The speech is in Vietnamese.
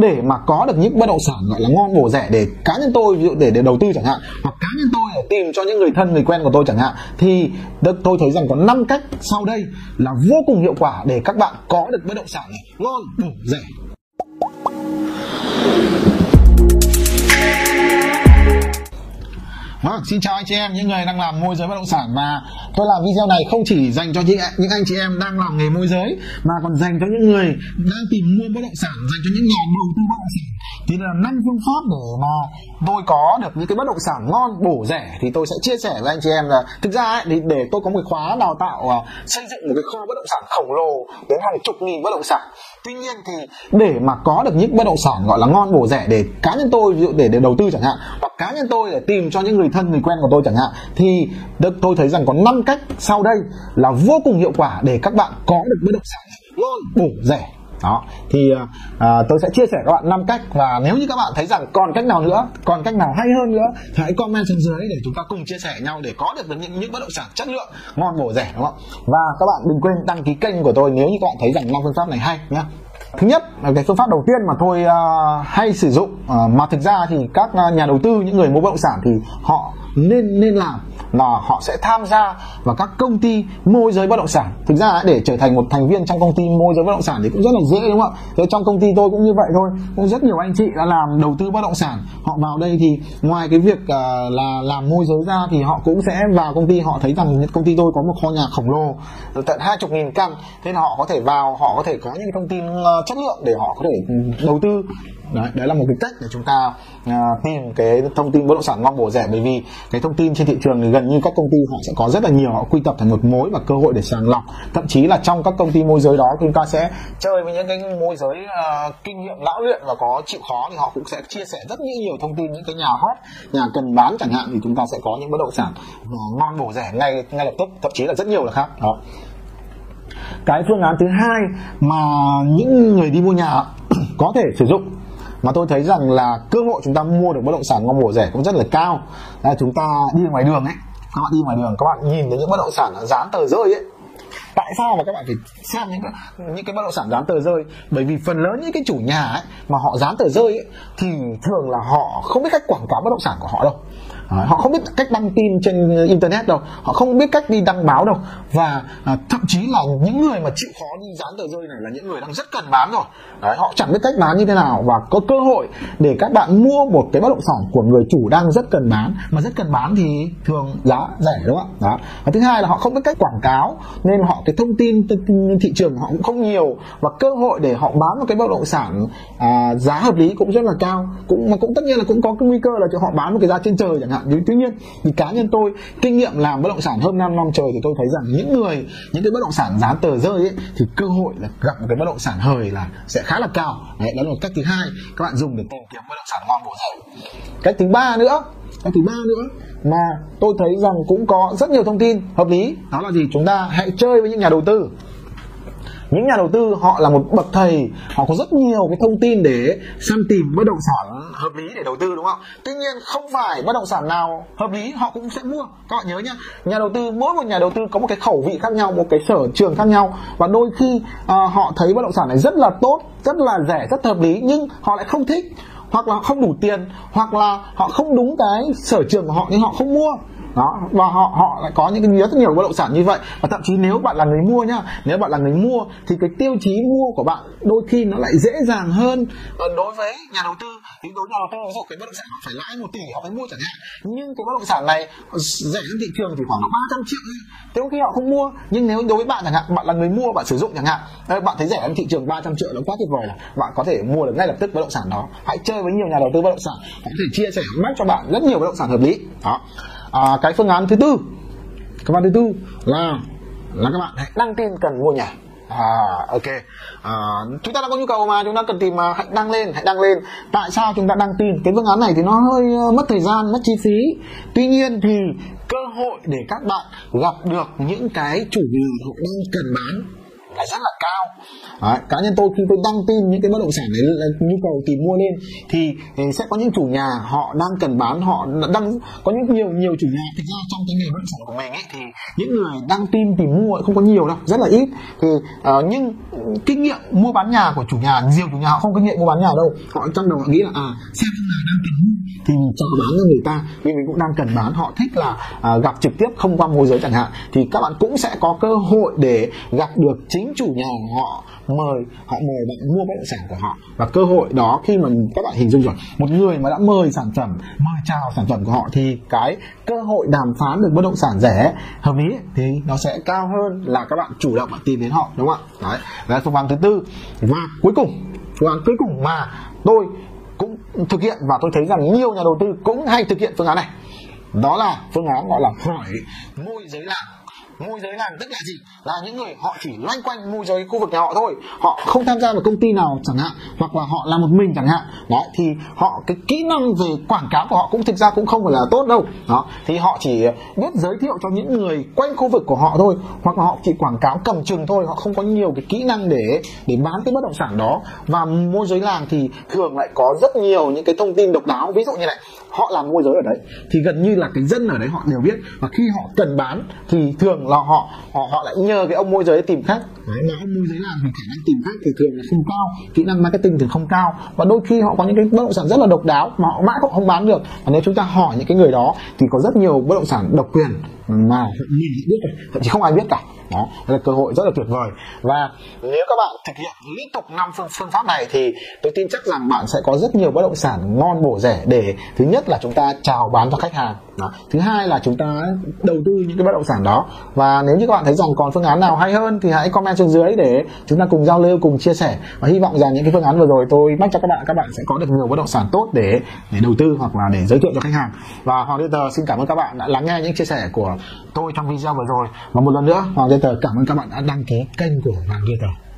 để mà có được những bất động sản gọi là ngon bổ rẻ để cá nhân tôi, ví dụ để để đầu tư chẳng hạn, hoặc cá nhân tôi để tìm cho những người thân, người quen của tôi chẳng hạn, thì tôi thấy rằng có 5 cách sau đây là vô cùng hiệu quả để các bạn có được bất động sản này ngon, bổ rẻ. Vâng, xin chào anh chị em, những người đang làm môi giới bất động sản và tôi làm video này không chỉ dành cho những những anh chị em đang làm nghề môi giới mà còn dành cho những người đang tìm mua bất động sản, dành cho những nhà đầu tư bất động sản. Thì là năm phương pháp để mà tôi có được những cái bất động sản ngon, bổ rẻ thì tôi sẽ chia sẻ với anh chị em là thực ra ấy, thì để tôi có một khóa đào tạo uh, xây dựng một cái kho bất động sản khổng lồ đến hàng chục nghìn bất động sản. Tuy nhiên thì để mà có được những bất động sản gọi là ngon bổ rẻ để cá nhân tôi ví dụ để để đầu tư chẳng hạn hoặc cá nhân tôi để tìm cho những người thân người quen của tôi chẳng hạn thì tôi thấy rằng có 5 cách sau đây là vô cùng hiệu quả để các bạn có được bất động sản. Ngon bổ rẻ. Đó. Thì à, tôi sẽ chia sẻ các bạn 5 cách và nếu như các bạn thấy rằng còn cách nào nữa còn cách nào hay hơn nữa thì hãy comment xuống dưới để chúng ta cùng chia sẻ nhau để có được những những bất động sản chất lượng ngon bổ rẻ đúng không? Và các bạn đừng quên đăng ký kênh của tôi nếu như các bạn thấy rằng năm phương pháp này hay nhé thứ nhất là cái phương pháp đầu tiên mà tôi uh, hay sử dụng uh, mà thực ra thì các uh, nhà đầu tư những người mua bất động sản thì họ nên nên làm là họ sẽ tham gia vào các công ty môi giới bất động sản. Thực ra để trở thành một thành viên trong công ty môi giới bất động sản thì cũng rất là dễ đúng không ạ? Thế trong công ty tôi cũng như vậy thôi. Cũng rất nhiều anh chị đã làm đầu tư bất động sản. Họ vào đây thì ngoài cái việc uh, là làm môi giới ra thì họ cũng sẽ vào công ty. Họ thấy rằng công ty tôi có một kho nhà khổng lồ tận hai chục nghìn căn. Thế là họ có thể vào họ có thể có những thông tin uh, chất lượng để họ có thể ừ, đầu tư đấy, đấy là một cái cách để chúng ta à, uh, tìm cái thông tin bất động sản ngon bổ rẻ bởi vì cái thông tin trên thị trường thì gần như các công ty họ sẽ có rất là nhiều họ quy tập thành một mối và cơ hội để sàng lọc. Thậm chí là trong các công ty môi giới đó chúng ta sẽ chơi với những cái môi giới uh, kinh nghiệm lão luyện và có chịu khó thì họ cũng sẽ chia sẻ rất nhiều thông tin những cái nhà hot nhà cần bán chẳng hạn thì chúng ta sẽ có những bất động sản à, ngon bổ rẻ ngay ngay lập tức thậm chí là rất nhiều là khác. Đó. Cái phương án thứ hai mà những người đi mua nhà có thể sử dụng mà tôi thấy rằng là cơ hội chúng ta mua được bất động sản ngon bổ rẻ cũng rất là cao. Là chúng ta đi ngoài đường ấy. Các bạn đi ngoài đường các bạn nhìn thấy những bất động sản dán tờ rơi ấy. Tại sao mà các bạn phải xem những cái, những cái bất động sản dán tờ rơi? Bởi vì phần lớn những cái chủ nhà ấy mà họ dán tờ rơi ấy, thì thường là họ không biết cách quảng cáo bất động sản của họ đâu. Họ không biết cách đăng tin trên internet đâu. Họ không biết cách đi đăng báo đâu. Và à, thậm chí là những người mà chịu khó đi dán tờ rơi này là những người đang rất cần bán rồi. Đấy, họ chẳng biết cách bán như thế nào. Và có cơ hội để các bạn mua một cái bất động sản của người chủ đang rất cần bán. Mà rất cần bán thì thường giá rẻ đúng không ạ? Đó. Và thứ hai là họ không biết cách quảng cáo nên họ cái thông tin thị trường họ cũng không nhiều. Và cơ hội để họ bán một cái bất động sản à, giá hợp lý cũng rất là cao. Cũng mà cũng tất nhiên là cũng có cái nguy cơ là cho họ bán một cái giá trên trời chẳng hạn nhưng tuy nhiên thì cá nhân tôi, kinh nghiệm làm bất động sản hơn 5 năm trời thì tôi thấy rằng những người, những cái bất động sản giá tờ rơi ấy, thì cơ hội là gặp một cái bất động sản hời là sẽ khá là cao. Đấy, đó là một cách thứ hai các bạn dùng để tìm kiếm bất động sản ngon bổ rẻ cách thứ ba nữa, cách thứ ba nữa mà tôi thấy rằng cũng có rất nhiều thông tin hợp lý. Đó là gì? Chúng ta hãy chơi với những nhà đầu tư những nhà đầu tư họ là một bậc thầy họ có rất nhiều cái thông tin để săn tìm bất động sản hợp lý để đầu tư đúng không? Tuy nhiên không phải bất động sản nào hợp lý họ cũng sẽ mua. Các bạn nhớ nhá nhà đầu tư mỗi một nhà đầu tư có một cái khẩu vị khác nhau một cái sở trường khác nhau. Và đôi khi uh, họ thấy bất động sản này rất là tốt rất là rẻ rất hợp lý nhưng họ lại không thích. Hoặc là không đủ tiền hoặc là họ không đúng cái sở trường của họ nên họ không mua đó, và họ họ lại có những cái rất nhiều bất động sản như vậy. Và thậm chí nếu bạn là người mua nhá, nếu bạn là người mua thì cái tiêu chí mua của bạn đôi khi nó lại dễ dàng hơn. Ờ, đối với nhà đầu tư, thì đối với nhà đầu tư ví dụ cái bất động sản họ phải lãi một tỷ, họ mới mua chẳng hạn. Nhưng cái bất động sản này ờ, rẻ hơn thị trường thì khoảng 300 triệu thế khi họ không mua, nhưng nếu đối với bạn chẳng hạn, bạn là người mua, bạn sử dụng chẳng hạn ờ, bạn thấy rẻ hơn thị trường 300 triệu nó quá tuyệt vời là bạn có thể mua được ngay lập tức bất động sản đó. Hãy chơi với nhiều nhà đầu tư bất động sản họ có thể chia sẻ mách cho bạn rất nhiều bất động sản hợp lý. Đó à, cái phương án thứ tư. Phương án thứ tư là là các bạn hãy đăng tin cần mua nhà. À ok. À, chúng ta đã có nhu cầu mà chúng ta cần tìm mà hãy đăng lên hãy đăng lên. Tại sao chúng ta đăng tin? Cái phương án này thì nó hơi ờ, mất thời gian mất chi phí. Tuy nhiên thì cơ hội để các bạn gặp được những cái chủ nhà họ đang cần bán là rất là cao. Đấy, cá nhân tôi khi tôi đăng tin những cái bất động sản đấy là nhu cầu tìm mua lên thì, ừ, sẽ có những chủ nhà họ đang cần bán họ đang có những nhiều nhiều chủ nhà thực ra trong cái nghề bất động sản của mình ấy thì những người đăng tin tìm mua không có nhiều đâu rất là ít. Thì uh, nhưng kinh nghiệm mua bán nhà của chủ nhà nhiều chủ nhà họ không kinh nghiệm mua bán nhà đâu. Họ trong đầu họ nghĩ là à xem ông đang cần mua thì mình cho bán cho người ta vì mình cũng đang cần bán. Họ thích là uh, gặp trực tiếp không qua môi giới chẳng hạn. Thì các bạn cũng sẽ có cơ hội để gặp được chính chính chủ nhà họ, mời họ mời bạn mua bất động sản của họ. Và cơ hội đó khi mà các bạn hình dung rồi, một người mà đã mời sản phẩm, mời chào sản phẩm của họ thì cái cơ hội đàm phán được bất động sản rẻ, hợp lý thì nó sẽ cao hơn là các bạn chủ động bạn tìm đến họ, đúng không ạ? Đấy là phương án thứ tư, và cuối cùng, phương án cuối cùng mà tôi cũng thực hiện và tôi thấy rằng nhiều nhà đầu tư cũng hay thực hiện phương án này. Đó là phương án gọi là hỏi môi giới làm môi giới làm tức là gì? Là những người họ chỉ loanh quanh môi giới khu vực nhà họ thôi. Họ không tham gia vào công ty nào chẳng hạn, hoặc là họ làm một mình chẳng hạn. Đó thì họ, cái kỹ năng về quảng cáo của họ cũng thực ra cũng không phải là tốt đâu. Đó, thì họ chỉ biết giới thiệu cho những người quanh khu vực của họ thôi, hoặc là họ chỉ quảng cáo cầm chừng thôi. Họ không có nhiều cái kỹ năng để để bán cái bất động sản đó. Và môi giới làng thì thường lại có rất nhiều những cái thông tin độc đáo. Ví dụ như này, họ làm môi giới ở đấy, thì gần như là cái dân ở đấy họ đều biết. Và khi họ cần bán thì thường là họ họ, họ lại nhờ cái ông môi giới tìm khách. Đấy, mà ông môi giới làm thì khả năng tìm khách thì thường là không cao kỹ năng marketing thì không cao. Và đôi khi họ có những cái bất động sản rất là độc đáo mà họ mãi cũng không bán được. Và nếu chúng ta hỏi những cái người đó thì có rất nhiều bất động sản độc quyền mà họ nhìn biết thậm chí không ai biết cả. Đó là cơ hội rất là tuyệt vời. Và nếu các bạn thực hiện liên tục năm phương, phương pháp này thì tôi tin chắc rằng bạn sẽ có rất nhiều bất động sản ngon bổ rẻ để thứ nhất là chúng ta chào bán cho khách hàng đó. thứ hai là chúng ta đầu tư những cái bất động sản đó. Và nếu như các bạn thấy rằng còn phương án nào hay hơn thì hãy comment xuống dưới để chúng ta cùng giao lưu, cùng chia sẻ. Và hy vọng rằng những cái phương án vừa rồi tôi mách cho các bạn các bạn sẽ có được nhiều bất động sản tốt để để đầu tư hoặc là để giới thiệu cho khách hàng. Và hoàng tờ, xin cảm ơn các bạn đã lắng nghe những chia sẻ của tôi trong video vừa rồi. Và một lần nữa, hoàng tờ, cảm ơn các bạn đã đăng ký kênh của hoàng tờ.